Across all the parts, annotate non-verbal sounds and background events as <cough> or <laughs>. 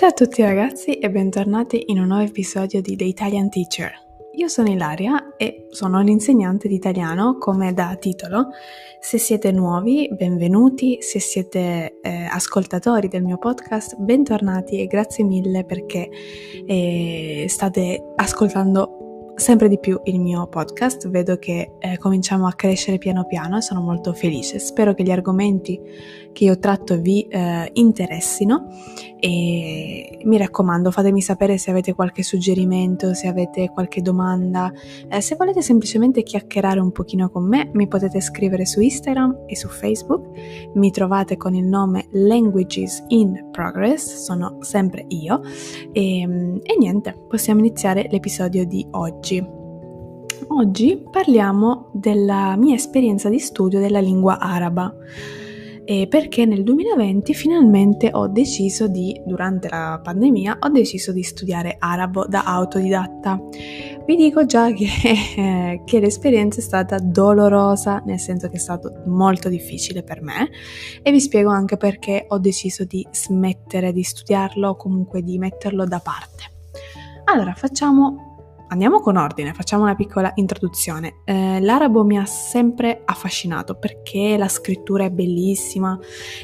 Ciao a tutti ragazzi e bentornati in un nuovo episodio di The Italian Teacher. Io sono Ilaria e sono l'insegnante di italiano come da titolo. Se siete nuovi, benvenuti, se siete eh, ascoltatori del mio podcast, bentornati e grazie mille perché eh, state ascoltando sempre di più il mio podcast, vedo che eh, cominciamo a crescere piano piano e sono molto felice. Spero che gli argomenti che io tratto vi eh, interessino. E mi raccomando fatemi sapere se avete qualche suggerimento, se avete qualche domanda, eh, se volete semplicemente chiacchierare un pochino con me mi potete scrivere su Instagram e su Facebook, mi trovate con il nome Languages in Progress, sono sempre io. E, e niente, possiamo iniziare l'episodio di oggi oggi. Oggi parliamo della mia esperienza di studio della lingua araba e perché nel 2020 finalmente ho deciso di, durante la pandemia, ho deciso di studiare arabo da autodidatta. Vi dico già che, <laughs> che l'esperienza è stata dolorosa, nel senso che è stato molto difficile per me e vi spiego anche perché ho deciso di smettere di studiarlo o comunque di metterlo da parte. Allora, facciamo Andiamo con ordine, facciamo una piccola introduzione. Eh, l'arabo mi ha sempre affascinato perché la scrittura è bellissima,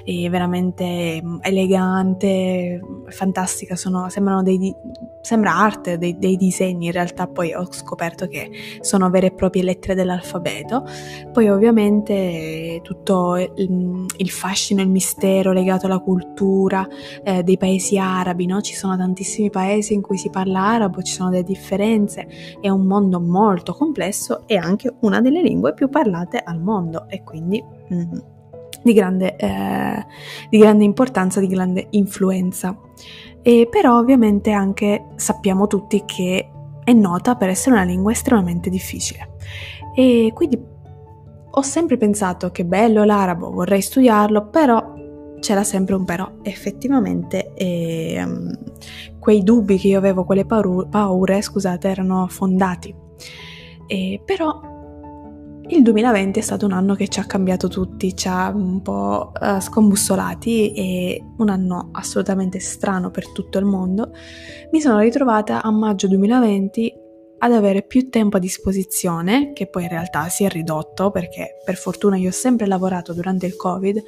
è veramente mm, elegante, fantastica, sono, sembrano dei, sembra arte, dei, dei, disegni, in realtà poi ho scoperto che sono vere e proprie lettere dell'alfabeto. Poi ovviamente tutto il, il fascino, il mistero legato alla cultura eh, dei paesi arabi, no? ci sono tantissimi paesi in cui si parla arabo, ci sono delle differenze inglese è un mondo molto complesso e anche una delle lingue più parlate al mondo e quindi mm, di, grande, eh, di grande importanza, di grande influenza. E però ovviamente anche sappiamo tutti che è nota per essere una lingua estremamente difficile. E quindi ho sempre pensato che bello l'arabo, vorrei studiarlo, però c'era sempre un però. Effettivamente eh, quei dubbi che io avevo, quelle paure, paure scusate, erano fondati. E, però il 2020 è stato un anno che ci ha cambiato tutti, ci ha un po' uh, scombussolati e un anno assolutamente strano per tutto il mondo. Mi sono ritrovata a maggio 2020 ad avere più tempo a disposizione, che poi in realtà si è ridotto perché per fortuna io ho sempre lavorato durante il Covid,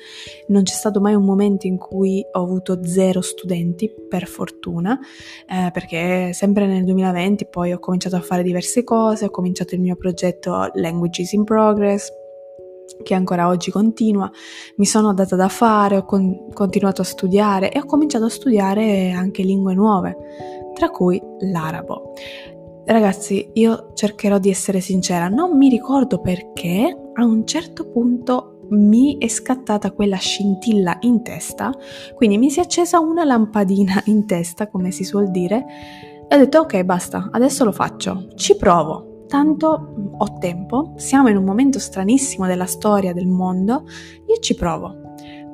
non c'è stato mai un momento in cui ho avuto zero studenti, per fortuna, eh, perché sempre nel 2020 poi ho cominciato a fare diverse cose, ho cominciato il mio progetto Languages in Progress, che ancora oggi continua, mi sono data da fare, ho con- continuato a studiare e ho cominciato a studiare anche lingue nuove, tra cui l'arabo. Ragazzi, io cercherò di essere sincera, non mi ricordo perché a un certo punto mi è scattata quella scintilla in testa, quindi mi si è accesa una lampadina <laughs> in testa, come si suol dire, e ho detto ok, basta, adesso lo faccio, ci provo. Tanto ho tempo, siamo in un momento stranissimo della storia del mondo, io ci provo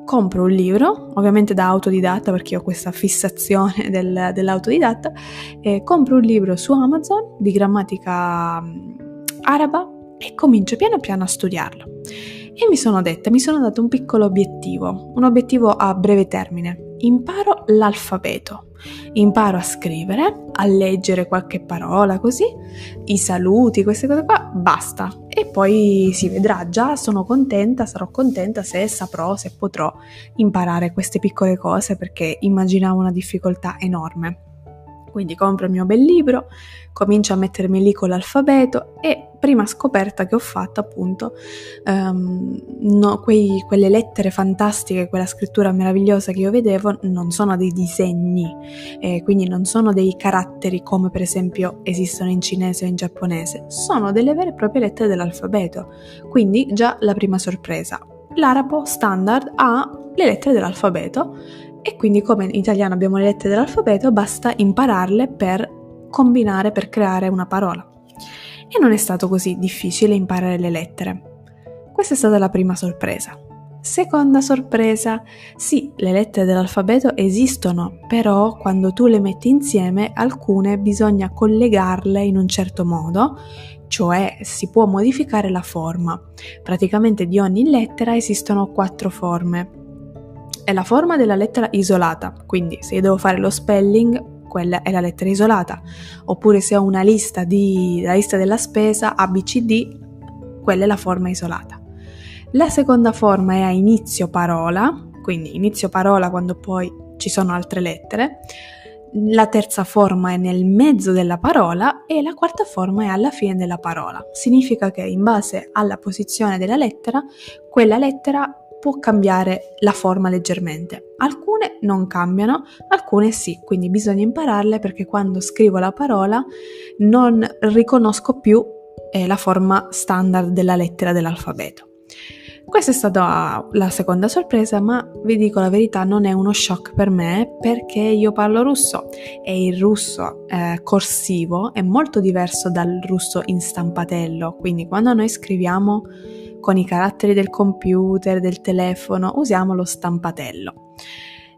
compro un libro, ovviamente da autodidatta perché ho questa fissazione <laughs> del, dell'autodidatta, eh, compro un libro su Amazon di grammatica mm, araba e comincio piano piano a studiarlo. E mi sono detta, mi sono dato un piccolo obiettivo, un obiettivo a breve termine. Imparo l'alfabeto, imparo a scrivere, a leggere qualche parola così, i saluti, queste cose qua, basta. E poi si vedrà, già sono contenta, sarò contenta se saprò, se potrò imparare queste piccole cose perché immaginavo una difficoltà enorme. Quindi compro il mio bel libro, comincio a mettermi lì con l'alfabeto e prima scoperta che ho fatto appunto um, no, quei, quelle lettere fantastiche, quella scrittura meravigliosa che io vedevo non sono dei disegni, eh, quindi non sono dei caratteri come per esempio esistono in cinese o in giapponese, sono delle vere e proprie lettere dell'alfabeto. Quindi già la prima sorpresa. L'arabo standard ha le lettere dell'alfabeto e quindi come in italiano abbiamo le lettere dell'alfabeto basta impararle per combinare, per creare una parola. E non è stato così difficile imparare le lettere. Questa è stata la prima sorpresa. Seconda sorpresa, sì, le lettere dell'alfabeto esistono, però quando tu le metti insieme alcune bisogna collegarle in un certo modo, cioè si può modificare la forma. Praticamente di ogni lettera esistono quattro forme è la forma della lettera isolata, quindi se io devo fare lo spelling, quella è la lettera isolata, oppure se ho una lista, di, la lista della spesa ABCD, quella è la forma isolata. La seconda forma è a inizio parola, quindi inizio parola quando poi ci sono altre lettere, la terza forma è nel mezzo della parola e la quarta forma è alla fine della parola. Significa che in base alla posizione della lettera, quella lettera può cambiare la forma leggermente. Alcune non cambiano, alcune sì, quindi bisogna impararle perché quando scrivo la parola non riconosco più eh, la forma standard della lettera dell'alfabeto. Questa è stata la seconda sorpresa, ma vi dico la verità, non è uno shock per me perché io parlo russo e il russo eh, corsivo è molto diverso dal russo in stampatello, quindi quando noi scriviamo con i caratteri del computer, del telefono, usiamo lo stampatello.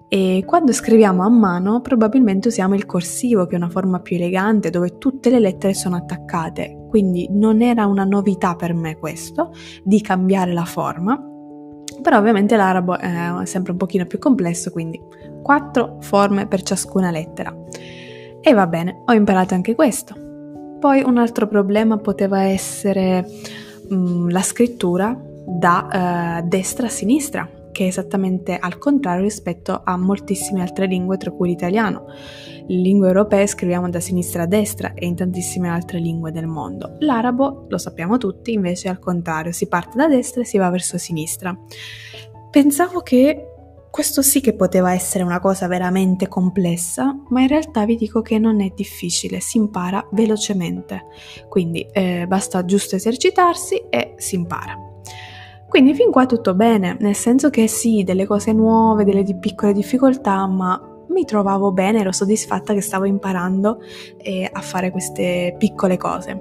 E quando scriviamo a mano probabilmente usiamo il corsivo, che è una forma più elegante dove tutte le lettere sono attaccate, quindi non era una novità per me questo, di cambiare la forma, però ovviamente l'arabo è sempre un pochino più complesso, quindi quattro forme per ciascuna lettera. E va bene, ho imparato anche questo. Poi un altro problema poteva essere mh, mm, la scrittura da uh, destra a sinistra, che è esattamente al contrario rispetto a moltissime altre lingue, tra cui l'italiano. Le lingue europee scriviamo da sinistra a destra e in tantissime altre lingue del mondo. L'arabo, lo sappiamo tutti, invece è al contrario, si parte da destra e si va verso sinistra. Pensavo che questo sì che poteva essere una cosa veramente complessa, ma in realtà vi dico che non è difficile, si impara velocemente. Quindi eh, basta giusto esercitarsi e si impara. Quindi fin qua tutto bene, nel senso che sì, delle cose nuove, delle piccole difficoltà, ma mi trovavo bene, ero soddisfatta che stavo imparando eh, a fare queste piccole cose.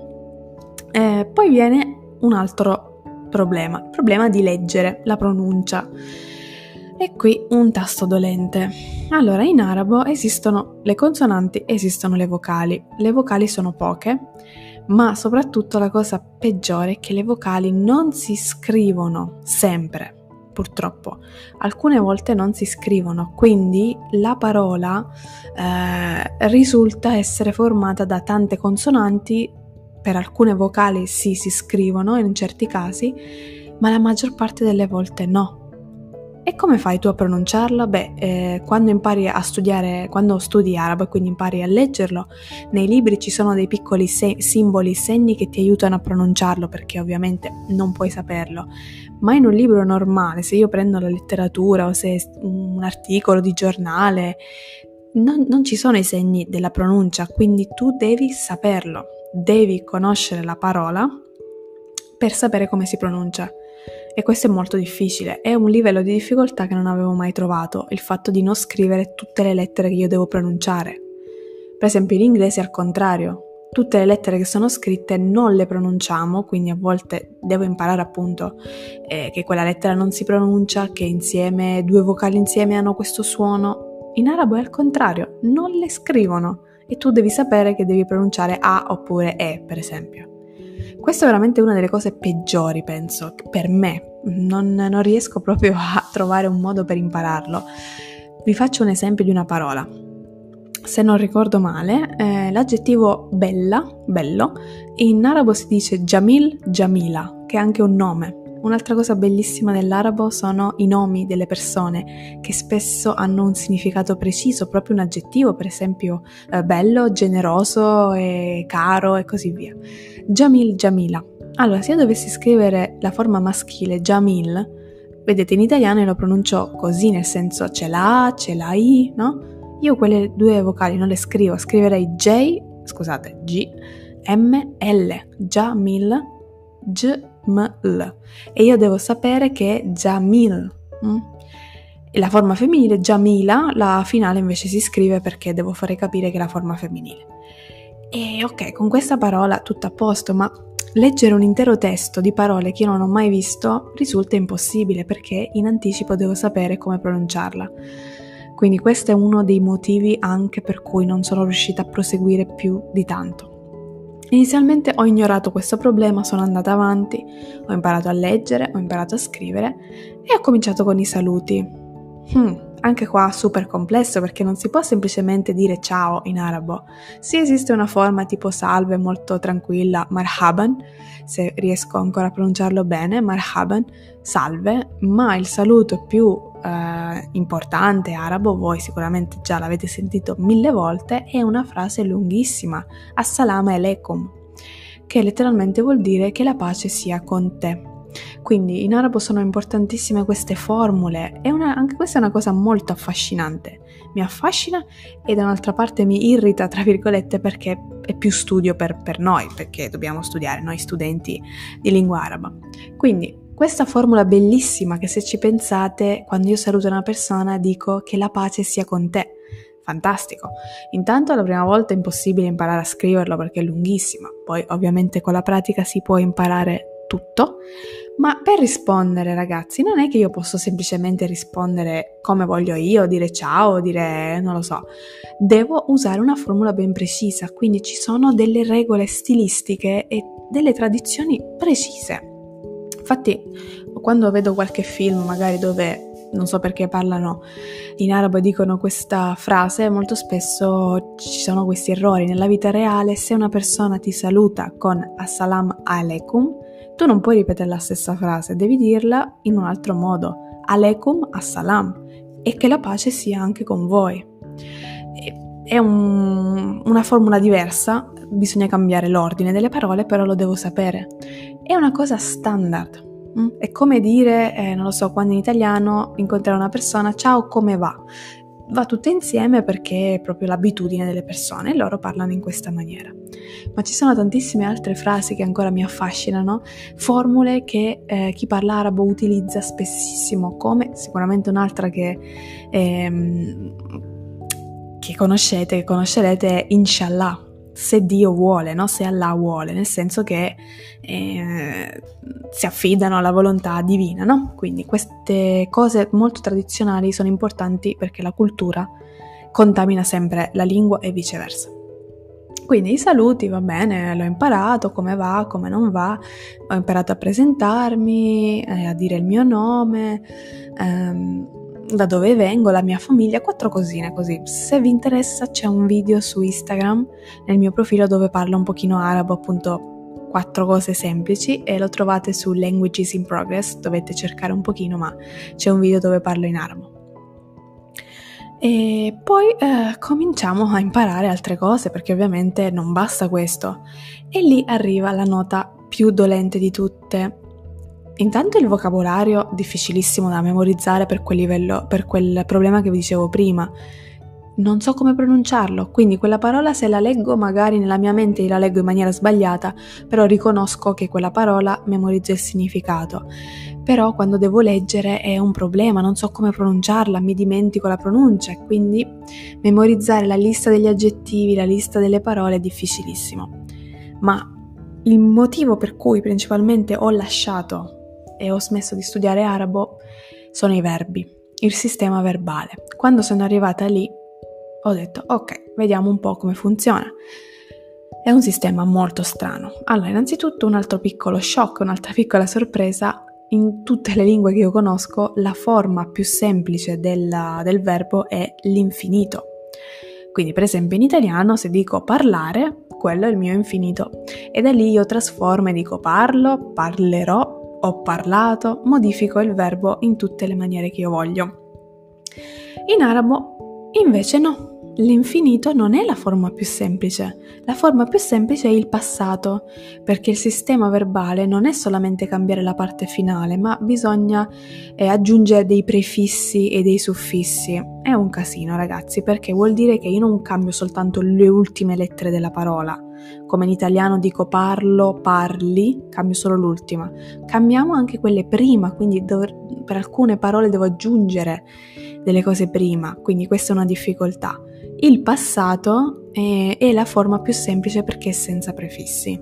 Eh, poi viene un altro problema, il problema di leggere la pronuncia. E qui un tasto dolente. Allora, in arabo esistono le consonanti, esistono le vocali. Le vocali sono poche ma soprattutto la cosa peggiore è che le vocali non si scrivono sempre, purtroppo. Alcune volte non si scrivono, quindi la parola eh, risulta essere formata da tante consonanti, per alcune vocali sì si scrivono in certi casi, ma la maggior parte delle volte no. E come fai tu a pronunciarlo? Beh, eh, quando impari a studiare, quando studi arabo e quindi impari a leggerlo, nei libri ci sono dei piccoli se- simboli, segni che ti aiutano a pronunciarlo perché ovviamente non puoi saperlo. Ma in un libro normale, se io prendo la letteratura o se un articolo di giornale, non, non ci sono i segni della pronuncia, quindi tu devi saperlo, devi conoscere la parola per sapere come si pronuncia. E questo è molto difficile, è un livello di difficoltà che non avevo mai trovato, il fatto di non scrivere tutte le lettere che io devo pronunciare. Per esempio in inglese è al contrario, tutte le lettere che sono scritte non le pronunciamo, quindi a volte devo imparare appunto eh, che quella lettera non si pronuncia, che insieme due vocali insieme hanno questo suono. In arabo è al contrario, non le scrivono e tu devi sapere che devi pronunciare A oppure E, per esempio. Questa è veramente una delle cose peggiori, penso, per me. Non, non riesco proprio a <laughs> trovare un modo per impararlo. Vi faccio un esempio di una parola. Se non ricordo male, eh, l'aggettivo bella, bello, in arabo si dice Jamil Jamila, che è anche un nome. Un'altra cosa bellissima dell'arabo sono i nomi delle persone che spesso hanno un significato preciso, proprio un aggettivo, per esempio eh, bello, generoso, e caro e così via. Jamil, Jamila. Allora, se io dovessi scrivere la forma maschile Jamil, vedete in italiano lo pronuncio così, nel senso c'è la A, c'è la I, no? Io quelle due vocali non le scrivo, scriverei J, scusate, G, M, L, Jamil, J, M-L. E io devo sapere che è Jamil. Mm? La forma femminile Jamila, la finale invece si scrive perché devo fare capire che è la forma femminile. E ok, con questa parola tutto a posto, ma leggere un intero testo di parole che io non ho mai visto risulta impossibile perché in anticipo devo sapere come pronunciarla. Quindi questo è uno dei motivi anche per cui non sono riuscita a proseguire più di tanto. Inizialmente ho ignorato questo problema, sono andata avanti, ho imparato a leggere, ho imparato a scrivere e ho cominciato con i saluti. Hmm, anche qua super complesso perché non si può semplicemente dire ciao in arabo. Sì esiste una forma tipo salve molto tranquilla, marhaban, se riesco ancora a pronunciarlo bene, marhaban, salve, ma il saluto più eh, importante arabo, voi sicuramente già l'avete sentito mille volte, è una frase lunghissima, assalamu alaikum, che letteralmente vuol dire che la pace sia con te. Quindi in arabo sono importantissime queste formule e una, anche questa è una cosa molto affascinante. Mi affascina e da un'altra parte mi irrita, tra virgolette, perché è più studio per, per noi, perché dobbiamo studiare noi studenti di lingua araba. Quindi questa formula bellissima che se ci pensate, quando io saluto una persona dico che la pace sia con te. Fantastico. Intanto la prima volta è impossibile imparare a scriverlo perché è lunghissima, poi ovviamente con la pratica si può imparare tutto, ma per rispondere ragazzi non è che io posso semplicemente rispondere come voglio io, dire ciao, dire non lo so, devo usare una formula ben precisa, quindi ci sono delle regole stilistiche e delle tradizioni precise. Infatti quando vedo qualche film magari dove non so perché parlano in arabo e dicono questa frase, molto spesso ci sono questi errori. Nella vita reale, se una persona ti saluta con Assalam alaikum, tu non puoi ripetere la stessa frase, devi dirla in un altro modo. Aleikum assalam e che la pace sia anche con voi. È un, una formula diversa, bisogna cambiare l'ordine delle parole, però lo devo sapere. È una cosa standard. Mm? È come dire, eh, non lo so, quando in italiano incontrare una persona, ciao, come va? va tutte insieme perché è proprio l'abitudine delle persone e loro parlano in questa maniera. Ma ci sono tantissime altre frasi che ancora mi affascinano, formule che eh, chi parla arabo utilizza spessissimo, come sicuramente un'altra che, ehm, che conoscete, che conoscerete inshallah se Dio vuole, no? se Allah vuole, nel senso che eh, si affidano alla volontà divina. No? Quindi queste cose molto tradizionali sono importanti perché la cultura contamina sempre la lingua e viceversa. Quindi i saluti, va bene, l'ho imparato, come va, come non va, ho imparato a presentarmi, eh, a dire il mio nome, ehm, da dove vengo, la mia famiglia, quattro cosine così. Se vi interessa c'è un video su Instagram nel mio profilo dove parlo un pochino arabo, appunto quattro cose semplici e lo trovate su Languages in Progress, dovete cercare un pochino, ma c'è un video dove parlo in arabo. E poi eh, cominciamo a imparare altre cose perché ovviamente non basta questo. E lì arriva la nota più dolente di tutte, Intanto il vocabolario difficilissimo da memorizzare per quel livello, per quel problema che vi dicevo prima. Non so come pronunciarlo, quindi quella parola se la leggo magari nella mia mente la leggo in maniera sbagliata, però riconosco che quella parola memorizzo il significato. Però quando devo leggere è un problema, non so come pronunciarla, mi dimentico la pronuncia e quindi memorizzare la lista degli aggettivi, la lista delle parole è difficilissimo. Ma il motivo per cui principalmente ho lasciato e ho smesso di studiare arabo sono i verbi, il sistema verbale. Quando sono arrivata lì ho detto ok, vediamo un po' come funziona. È un sistema molto strano. Allora, innanzitutto un altro piccolo shock, un'altra <laughs> piccola sorpresa. In tutte le lingue che io conosco, la forma più semplice della, del verbo è l'infinito. Quindi, per esempio, in italiano, se dico parlare, quello è il mio infinito. E da lì io trasformo e dico parlo, parlerò, ho parlato, modifico il verbo in tutte le maniere che io voglio. In arabo invece no, L'infinito non è la forma più semplice, la forma più semplice è il passato, perché il sistema verbale non è solamente cambiare la parte finale, ma bisogna eh, aggiungere dei prefissi e dei suffissi. È un casino ragazzi, perché vuol dire che io non cambio soltanto le ultime lettere della parola, come in italiano dico parlo, parli, cambio solo l'ultima. Cambiamo anche quelle prima, quindi dov- per alcune parole devo aggiungere delle cose prima, quindi questa è una difficoltà. Il passato è, è, la forma più semplice perché è senza prefissi.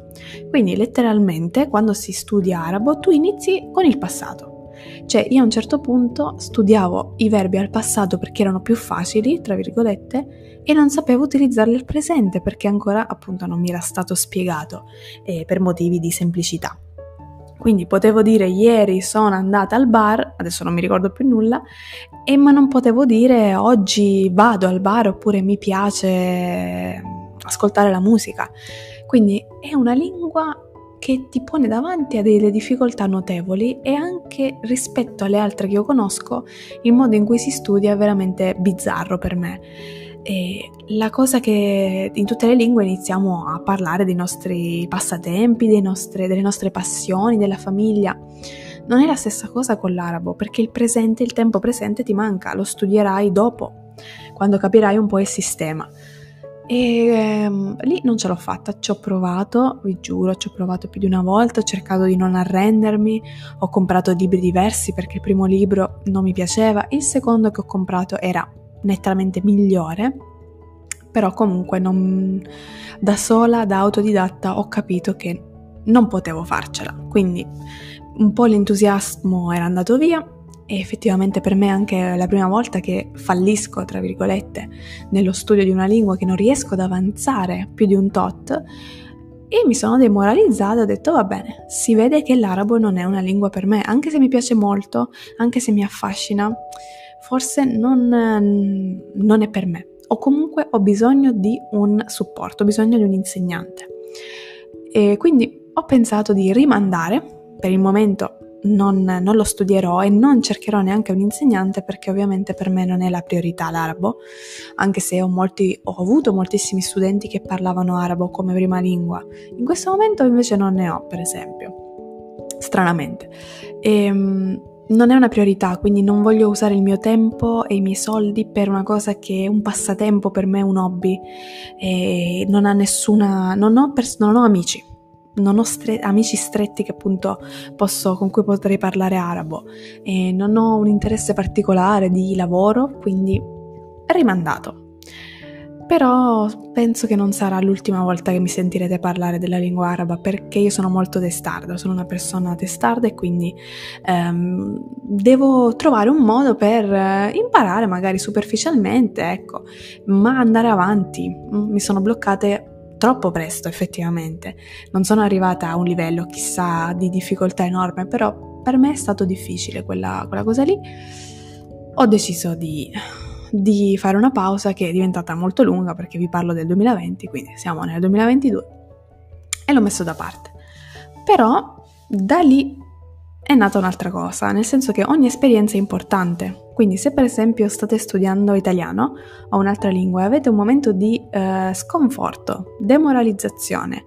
Quindi letteralmente quando si studia arabo tu inizi con il passato. Cioè io a un certo punto studiavo i verbi al passato perché erano più facili, tra virgolette, e non sapevo utilizzarli al presente perché ancora appunto non mi era stato spiegato eh, per motivi di semplicità. Quindi potevo dire ieri sono andata al bar, adesso non mi ricordo più nulla, E ma non potevo dire oggi vado al bar oppure mi piace ascoltare la musica. Quindi è una lingua che ti pone davanti a delle difficoltà notevoli e anche rispetto alle altre che io conosco il modo in cui si studia è veramente bizzarro per me. E la cosa che in tutte le lingue iniziamo a parlare dei nostri passatempi, nostre, delle nostre passioni, della famiglia. Non è la stessa cosa con l'arabo, perché il presente, il tempo presente ti manca, lo studierai dopo, quando capirai un po' il sistema. E ehm, lì non ce l'ho fatta, ci ho provato, vi giuro, ci ho provato più di una volta, ho cercato di non arrendermi, ho comprato libri diversi perché il primo libro non mi piaceva, il secondo che ho comprato era nettamente migliore, però comunque non, da sola, da autodidatta, ho capito che non potevo farcela, quindi un po' l'entusiasmo era andato via e effettivamente per me anche la prima volta che fallisco, tra virgolette, nello studio di una lingua che non riesco ad avanzare più di un tot, e mi sono demoralizzata ho detto va bene, si vede che l'arabo non è una lingua per me, anche se mi piace molto, anche se mi affascina, forse non, non è per me. O comunque ho bisogno di un supporto, ho bisogno di un insegnante. E quindi ho pensato di rimandare, per il momento non, non, lo studierò e non cercherò neanche un insegnante perché ovviamente per me non è la priorità l'arabo, anche se ho, molti, ho avuto moltissimi studenti che parlavano arabo come prima lingua. In questo momento invece non ne ho, per esempio, stranamente. E, ehm, non è una priorità, quindi non voglio usare il mio tempo e i miei soldi per una cosa che è un passatempo per me, un hobby. E non ha nessuna... non ho, pers- non ho amici. Non ho stre- amici stretti che appunto posso, con cui potrei parlare arabo. E non ho un interesse particolare di lavoro, quindi rimandato. Però penso che non sarà l'ultima volta che mi sentirete parlare della lingua araba perché io sono molto testarda, sono una persona testarda e quindi ehm, devo trovare un modo per imparare magari superficialmente, ecco, ma andare avanti. Mi sono bloccate troppo presto effettivamente. Non sono arrivata a un livello chissà di difficoltà enorme, però per me è stato difficile quella, quella cosa lì. Ho deciso di, di fare una pausa che è diventata molto lunga perché vi parlo del 2020, quindi siamo nel 2022 e l'ho messo da parte. Però da lì è nata un'altra cosa, nel senso che ogni esperienza è importante. Quindi se per esempio state studiando italiano o un'altra lingua e avete un momento di eh, sconforto, demoralizzazione,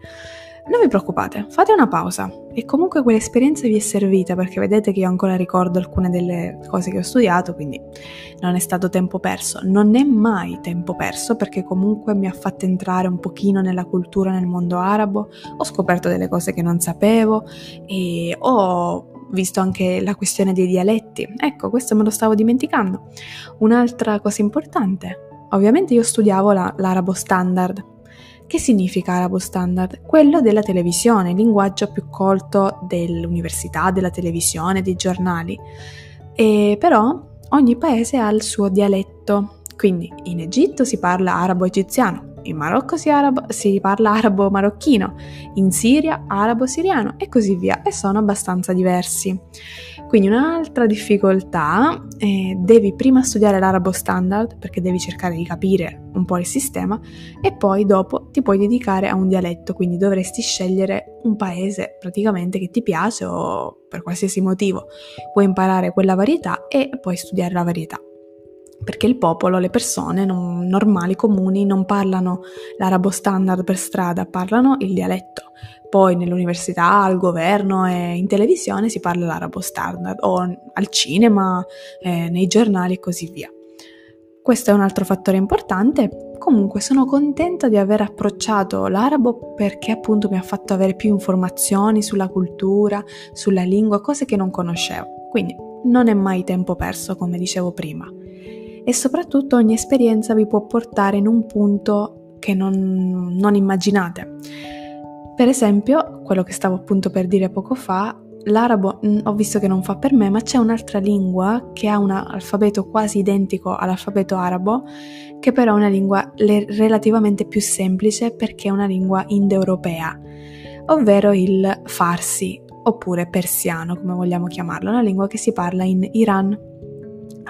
non vi preoccupate, fate una pausa e comunque quell'esperienza vi è servita perché vedete che io ancora ricordo alcune delle cose che ho studiato, quindi non è stato tempo perso. Non è mai tempo perso perché comunque mi ha fatto entrare un pochino nella cultura, nel mondo arabo, ho scoperto delle cose che non sapevo e ho visto anche la questione dei dialetti. Ecco, questo me lo stavo dimenticando. Un'altra cosa importante, ovviamente io studiavo la, l'arabo standard. Che significa arabo standard? Quello della televisione, il linguaggio più colto dell'università, della televisione, dei giornali. E però ogni paese ha il suo dialetto. Quindi in Egitto si parla arabo egiziano, in Marocco si, arabo, si parla arabo marocchino, in Siria arabo siriano e così via, e sono abbastanza diversi. Quindi un'altra difficoltà, eh, devi prima studiare l'arabo standard perché devi cercare di capire un po' il sistema e poi dopo ti puoi dedicare a un dialetto, quindi dovresti scegliere un paese praticamente che ti piace o per qualsiasi motivo puoi imparare quella varietà e poi studiare la varietà perché il popolo, le persone non, normali, comuni, non parlano l'arabo standard per strada, parlano il dialetto. Poi nell'università, al governo e in televisione si parla l'arabo standard o al cinema, eh, nei giornali e così via. Questo è un altro fattore importante. Comunque sono contenta di aver approcciato l'arabo perché appunto mi ha fatto avere più informazioni sulla cultura, sulla lingua, cose che non conoscevo. Quindi non è mai tempo perso, come dicevo prima e soprattutto ogni esperienza vi può portare in un punto che non, non immaginate. Per esempio, quello che stavo appunto per dire poco fa, l'arabo mm, ho visto che non fa per me, ma c'è un'altra lingua che ha un alfabeto quasi identico all'alfabeto arabo, che però è una lingua relativamente più semplice perché è una lingua indoeuropea, ovvero il farsi oppure persiano, come vogliamo chiamarlo, una lingua che si parla in Iran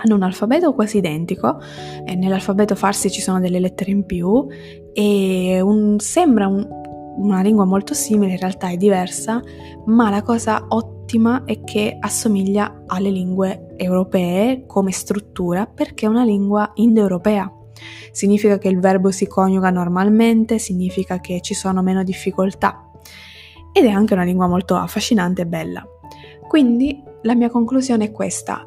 hanno un alfabeto quasi identico, e nell'alfabeto farsi ci sono delle lettere in più e un, sembra un, una lingua molto simile, in realtà è diversa, ma la cosa ottima è che assomiglia alle lingue europee come struttura perché è una lingua indoeuropea. Significa che il verbo si coniuga normalmente, significa che ci sono meno difficoltà ed è anche una lingua molto affascinante e bella. Quindi la mia conclusione è questa.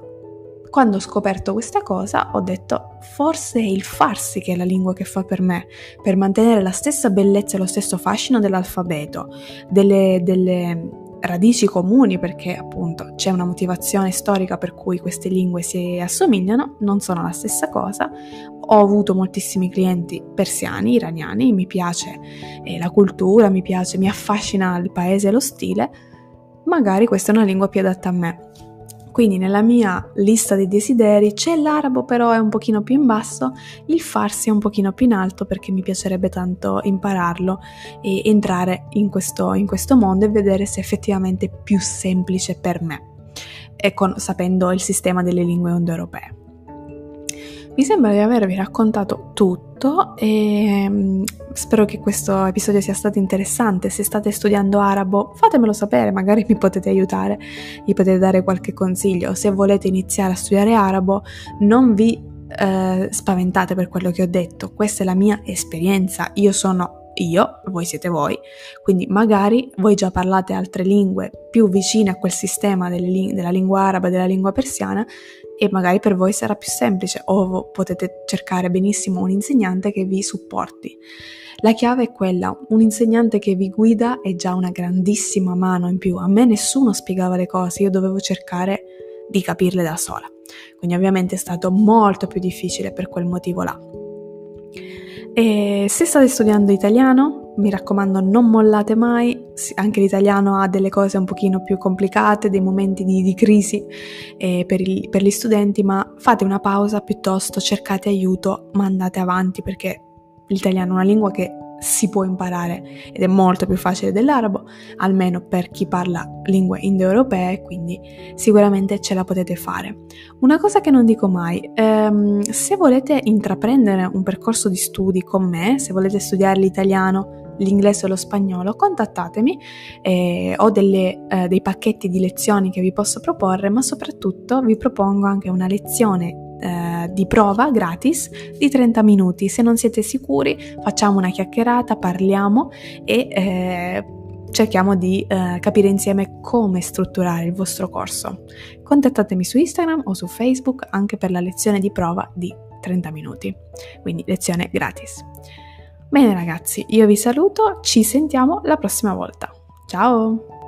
Quando ho scoperto questa cosa ho detto forse è il farsi che è la lingua che fa per me, per mantenere la stessa bellezza e lo stesso fascino dell'alfabeto, delle, delle radici comuni perché appunto c'è una motivazione storica per cui queste lingue si assomigliano, non sono la stessa cosa. Ho avuto moltissimi clienti persiani, iraniani, mi piace eh, la cultura, mi piace, mi affascina il paese e lo stile, magari questa è una lingua più adatta a me. Quindi nella mia lista dei desideri c'è l'arabo però è un pochino più in basso, il farsi è un pochino più in alto perché mi piacerebbe tanto impararlo e entrare in questo, in questo mondo e vedere se è effettivamente più semplice per me, e con, sapendo il sistema delle lingue indoeuropee. Mi sembra di avervi raccontato tutto e mm, spero che questo episodio sia stato interessante. Se state studiando arabo, fatemelo sapere, magari mi potete aiutare, mi potete dare qualche consiglio. Se volete iniziare a studiare arabo, non vi eh, spaventate per quello che ho detto. Questa è la mia esperienza. Io sono io, voi siete voi, quindi magari voi già parlate altre lingue più vicine a quel sistema ling- della lingua araba e della lingua persiana e magari per voi sarà più semplice o potete cercare benissimo un insegnante che vi supporti. La chiave è quella, un insegnante che vi guida è già una grandissima mano in più. A me nessuno spiegava le cose, io dovevo cercare di capirle da sola. Quindi ovviamente è stato molto più difficile per quel motivo là. E se state studiando italiano, mi raccomando non mollate mai, anche l'italiano ha delle cose un pochino più complicate, dei momenti di, di crisi eh, per, il, per gli studenti, ma fate una pausa piuttosto, cercate aiuto, ma andate avanti perché l'italiano è una lingua che si può imparare ed è molto più facile dell'arabo, almeno per chi parla lingue indoeuropee, quindi sicuramente ce la potete fare. Una cosa che non dico mai, ehm, se volete intraprendere un percorso di studi con me, se volete studiare l'italiano, l'inglese o lo spagnolo, contattatemi, eh, ho delle, eh, dei pacchetti di lezioni che vi posso proporre, ma soprattutto vi propongo anche una lezione eh, di prova gratis di 30 minuti. Se non siete sicuri, facciamo una chiacchierata, parliamo e eh, cerchiamo di eh, capire insieme come strutturare il vostro corso. Contattatemi su Instagram o su Facebook anche per la lezione di prova di 30 minuti, quindi lezione gratis. Bene ragazzi, io vi saluto, ci sentiamo la prossima volta. Ciao!